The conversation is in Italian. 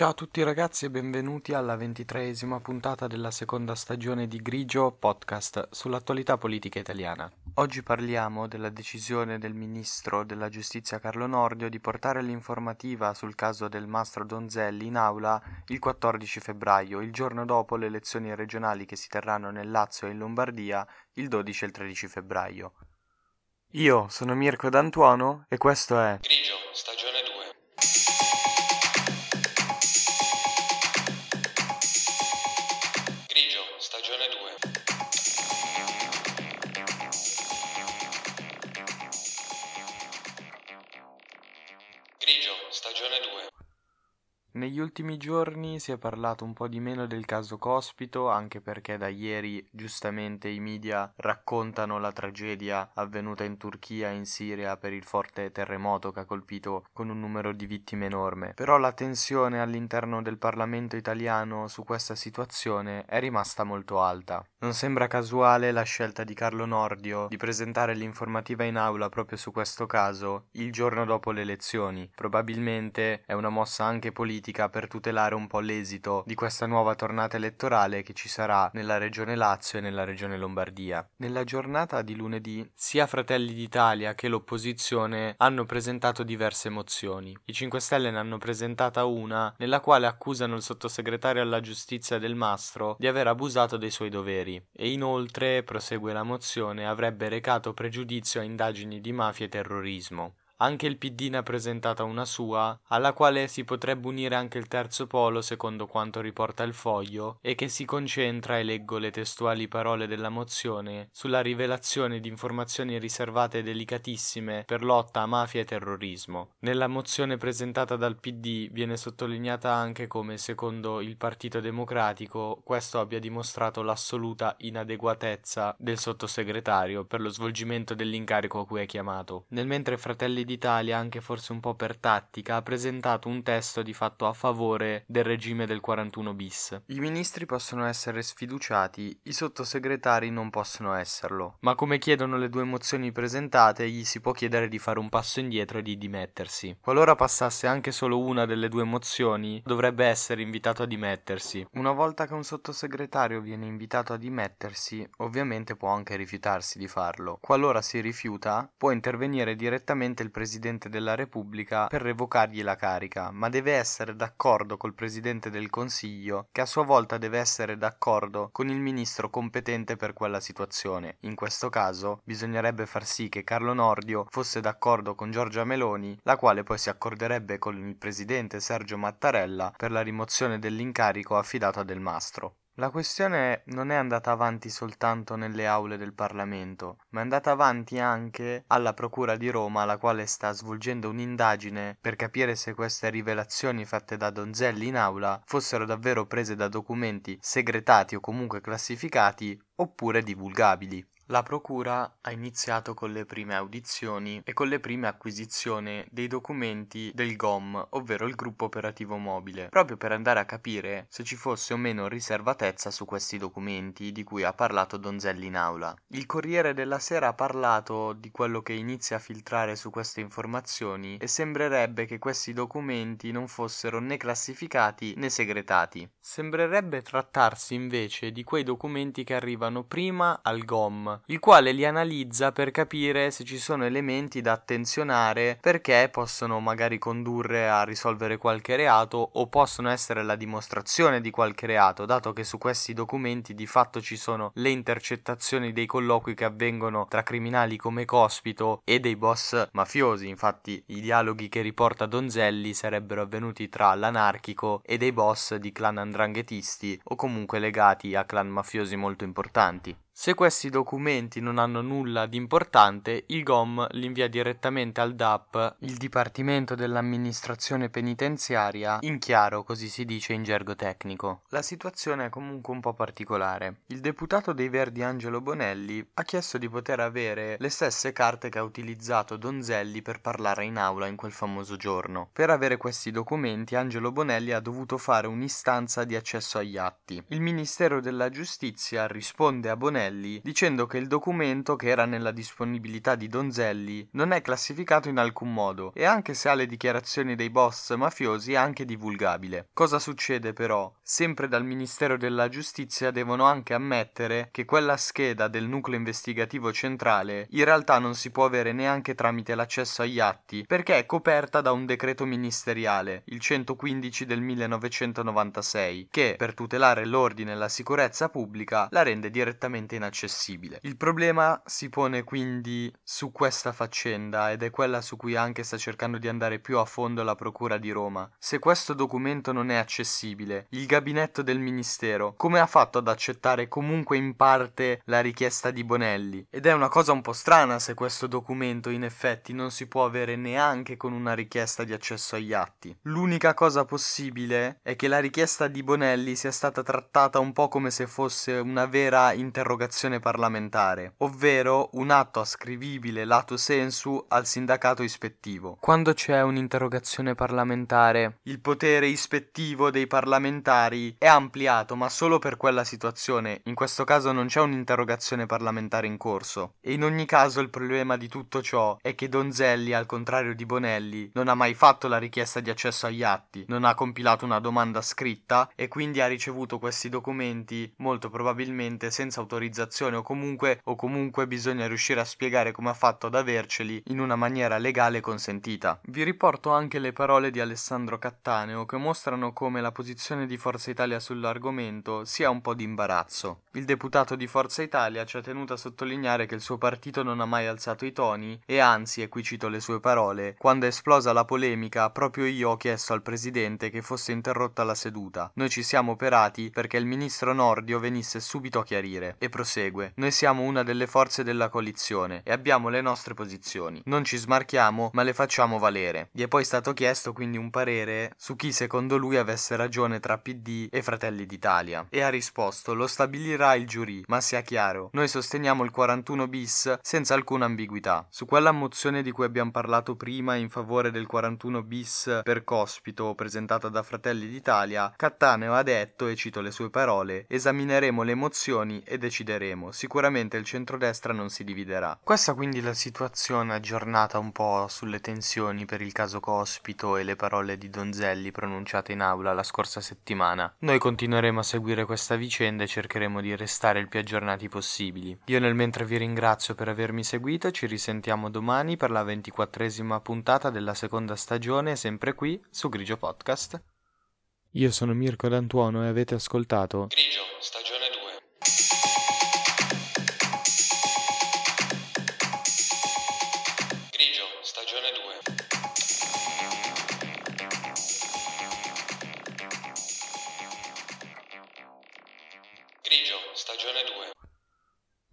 Ciao a tutti ragazzi e benvenuti alla ventitreesima puntata della seconda stagione di Grigio Podcast sull'attualità politica italiana. Oggi parliamo della decisione del ministro della giustizia Carlo Nordio di portare l'informativa sul caso del mastro Donzelli in aula il 14 febbraio, il giorno dopo le elezioni regionali che si terranno nel Lazio e in Lombardia il 12 e il 13 febbraio. Io sono Mirko D'Antuono e questo è Grigio, stagione stagione 2. Negli ultimi giorni si è parlato un po' di meno del caso Cospito, anche perché da ieri giustamente i media raccontano la tragedia avvenuta in Turchia e in Siria per il forte terremoto che ha colpito con un numero di vittime enorme. Però la tensione all'interno del Parlamento italiano su questa situazione è rimasta molto alta. Non sembra casuale la scelta di Carlo Nordio di presentare l'informativa in aula proprio su questo caso il giorno dopo le elezioni. Probabilmente è una mossa anche politica per tutelare un po' l'esito di questa nuova tornata elettorale che ci sarà nella regione Lazio e nella regione Lombardia. Nella giornata di lunedì sia Fratelli d'Italia che l'opposizione hanno presentato diverse mozioni. I 5 Stelle ne hanno presentata una nella quale accusano il sottosegretario alla giustizia del Mastro di aver abusato dei suoi doveri e inoltre, prosegue la mozione, avrebbe recato pregiudizio a indagini di mafia e terrorismo. Anche il PD ne ha presentata una sua, alla quale si potrebbe unire anche il terzo polo secondo quanto riporta il foglio, e che si concentra, e leggo le testuali parole della mozione, sulla rivelazione di informazioni riservate e delicatissime per lotta a mafia e terrorismo. Nella mozione presentata dal PD viene sottolineata anche come, secondo il Partito Democratico, questo abbia dimostrato l'assoluta inadeguatezza del sottosegretario per lo svolgimento dell'incarico a cui è chiamato. Nel mentre Fratelli d'Italia, anche forse un po' per tattica, ha presentato un testo di fatto a favore del regime del 41 bis. I ministri possono essere sfiduciati, i sottosegretari non possono esserlo. Ma come chiedono le due mozioni presentate, gli si può chiedere di fare un passo indietro e di dimettersi. Qualora passasse anche solo una delle due mozioni, dovrebbe essere invitato a dimettersi. Una volta che un sottosegretario viene invitato a dimettersi, ovviamente può anche rifiutarsi di farlo. Qualora si rifiuta, può intervenire direttamente il Presidente della Repubblica per revocargli la carica, ma deve essere d'accordo col Presidente del Consiglio, che a sua volta deve essere d'accordo con il ministro competente per quella situazione. In questo caso bisognerebbe far sì che Carlo Nordio fosse d'accordo con Giorgia Meloni, la quale poi si accorderebbe con il Presidente Sergio Mattarella per la rimozione dell'incarico affidato a Del Mastro. La questione non è andata avanti soltanto nelle aule del Parlamento, ma è andata avanti anche alla Procura di Roma, la quale sta svolgendo un'indagine per capire se queste rivelazioni fatte da Donzelli in aula fossero davvero prese da documenti segretati o comunque classificati oppure divulgabili. La Procura ha iniziato con le prime audizioni e con le prime acquisizioni dei documenti del GOM, ovvero il gruppo operativo mobile, proprio per andare a capire se ci fosse o meno riservatezza su questi documenti di cui ha parlato Donzelli in aula. Il Corriere della Sera ha parlato di quello che inizia a filtrare su queste informazioni e sembrerebbe che questi documenti non fossero né classificati né segretati. Sembrerebbe trattarsi invece di quei documenti che arrivano prima al GOM il quale li analizza per capire se ci sono elementi da attenzionare perché possono magari condurre a risolvere qualche reato o possono essere la dimostrazione di qualche reato, dato che su questi documenti di fatto ci sono le intercettazioni dei colloqui che avvengono tra criminali come Cospito e dei boss mafiosi. Infatti i dialoghi che riporta Donzelli sarebbero avvenuti tra l'anarchico e dei boss di clan andranghetisti o comunque legati a clan mafiosi molto importanti. Se questi documenti non hanno nulla di importante, il GOM li invia direttamente al DAP, il Dipartimento dell'Amministrazione Penitenziaria, in chiaro così si dice in gergo tecnico. La situazione è comunque un po' particolare. Il deputato dei Verdi Angelo Bonelli ha chiesto di poter avere le stesse carte che ha utilizzato Donzelli per parlare in aula in quel famoso giorno. Per avere questi documenti Angelo Bonelli ha dovuto fare un'istanza di accesso agli atti. Il Ministero della Giustizia risponde a Bonelli Bonelli, dicendo che il documento che era nella disponibilità di Donzelli non è classificato in alcun modo e anche se ha le dichiarazioni dei boss mafiosi è anche divulgabile. Cosa succede però? Sempre dal Ministero della Giustizia devono anche ammettere che quella scheda del nucleo investigativo centrale in realtà non si può avere neanche tramite l'accesso agli atti perché è coperta da un decreto ministeriale, il 115 del 1996, che per tutelare l'ordine e la sicurezza pubblica la rende direttamente inaccessibile. Il problema si pone quindi su questa faccenda ed è quella su cui anche sta cercando di andare più a fondo la Procura di Roma. Se questo documento non è accessibile, il gabinetto del Ministero come ha fatto ad accettare comunque in parte la richiesta di Bonelli? Ed è una cosa un po' strana se questo documento in effetti non si può avere neanche con una richiesta di accesso agli atti. L'unica cosa possibile è che la richiesta di Bonelli sia stata trattata un po' come se fosse una vera interrogazione parlamentare, ovvero un atto ascrivibile lato sensu al sindacato ispettivo. Quando c'è un'interrogazione parlamentare, il potere ispettivo dei parlamentari è ampliato, ma solo per quella situazione. In questo caso non c'è un'interrogazione parlamentare in corso. E in ogni caso il problema di tutto ciò è che Donzelli, al contrario di Bonelli, non ha mai fatto la richiesta di accesso agli atti, non ha compilato una domanda scritta e quindi ha ricevuto questi documenti molto probabilmente senza autorizzazione o comunque o comunque bisogna riuscire a spiegare come ha fatto ad averceli in una maniera legale consentita. Vi riporto anche le parole di Alessandro Cattaneo che mostrano come la posizione di Forza Italia sull'argomento sia un po' di imbarazzo. Il deputato di Forza Italia ci ha tenuto a sottolineare che il suo partito non ha mai alzato i toni e anzi, e qui cito le sue parole, quando è esplosa la polemica proprio io ho chiesto al presidente che fosse interrotta la seduta. Noi ci siamo operati perché il ministro Nordio venisse subito a chiarire. E prosegue. Noi siamo una delle forze della coalizione e abbiamo le nostre posizioni. Non ci smarchiamo, ma le facciamo valere. Gli è poi stato chiesto quindi un parere su chi secondo lui avesse ragione tra PD e Fratelli d'Italia. E ha risposto: lo stabilirà il giurì, ma sia chiaro, noi sosteniamo il 41 bis senza alcuna ambiguità. Su quella mozione di cui abbiamo parlato prima in favore del 41 bis per Cospito presentata da Fratelli d'Italia, Cattaneo ha detto, e cito le sue parole, esamineremo le mozioni e decideremo. Sicuramente il centrodestra non si dividerà. Questa quindi la situazione aggiornata un po' sulle tensioni per il caso Cospito e le parole di Donzelli pronunciate in aula la scorsa settimana. Noi continueremo a seguire questa vicenda e cercheremo di restare il più aggiornati possibili. Io nel mentre vi ringrazio per avermi seguito, ci risentiamo domani per la ventiquattresima puntata della seconda stagione, sempre qui su Grigio Podcast. Io sono Mirko D'Antuono e avete ascoltato Grigio, stagione stagione 2.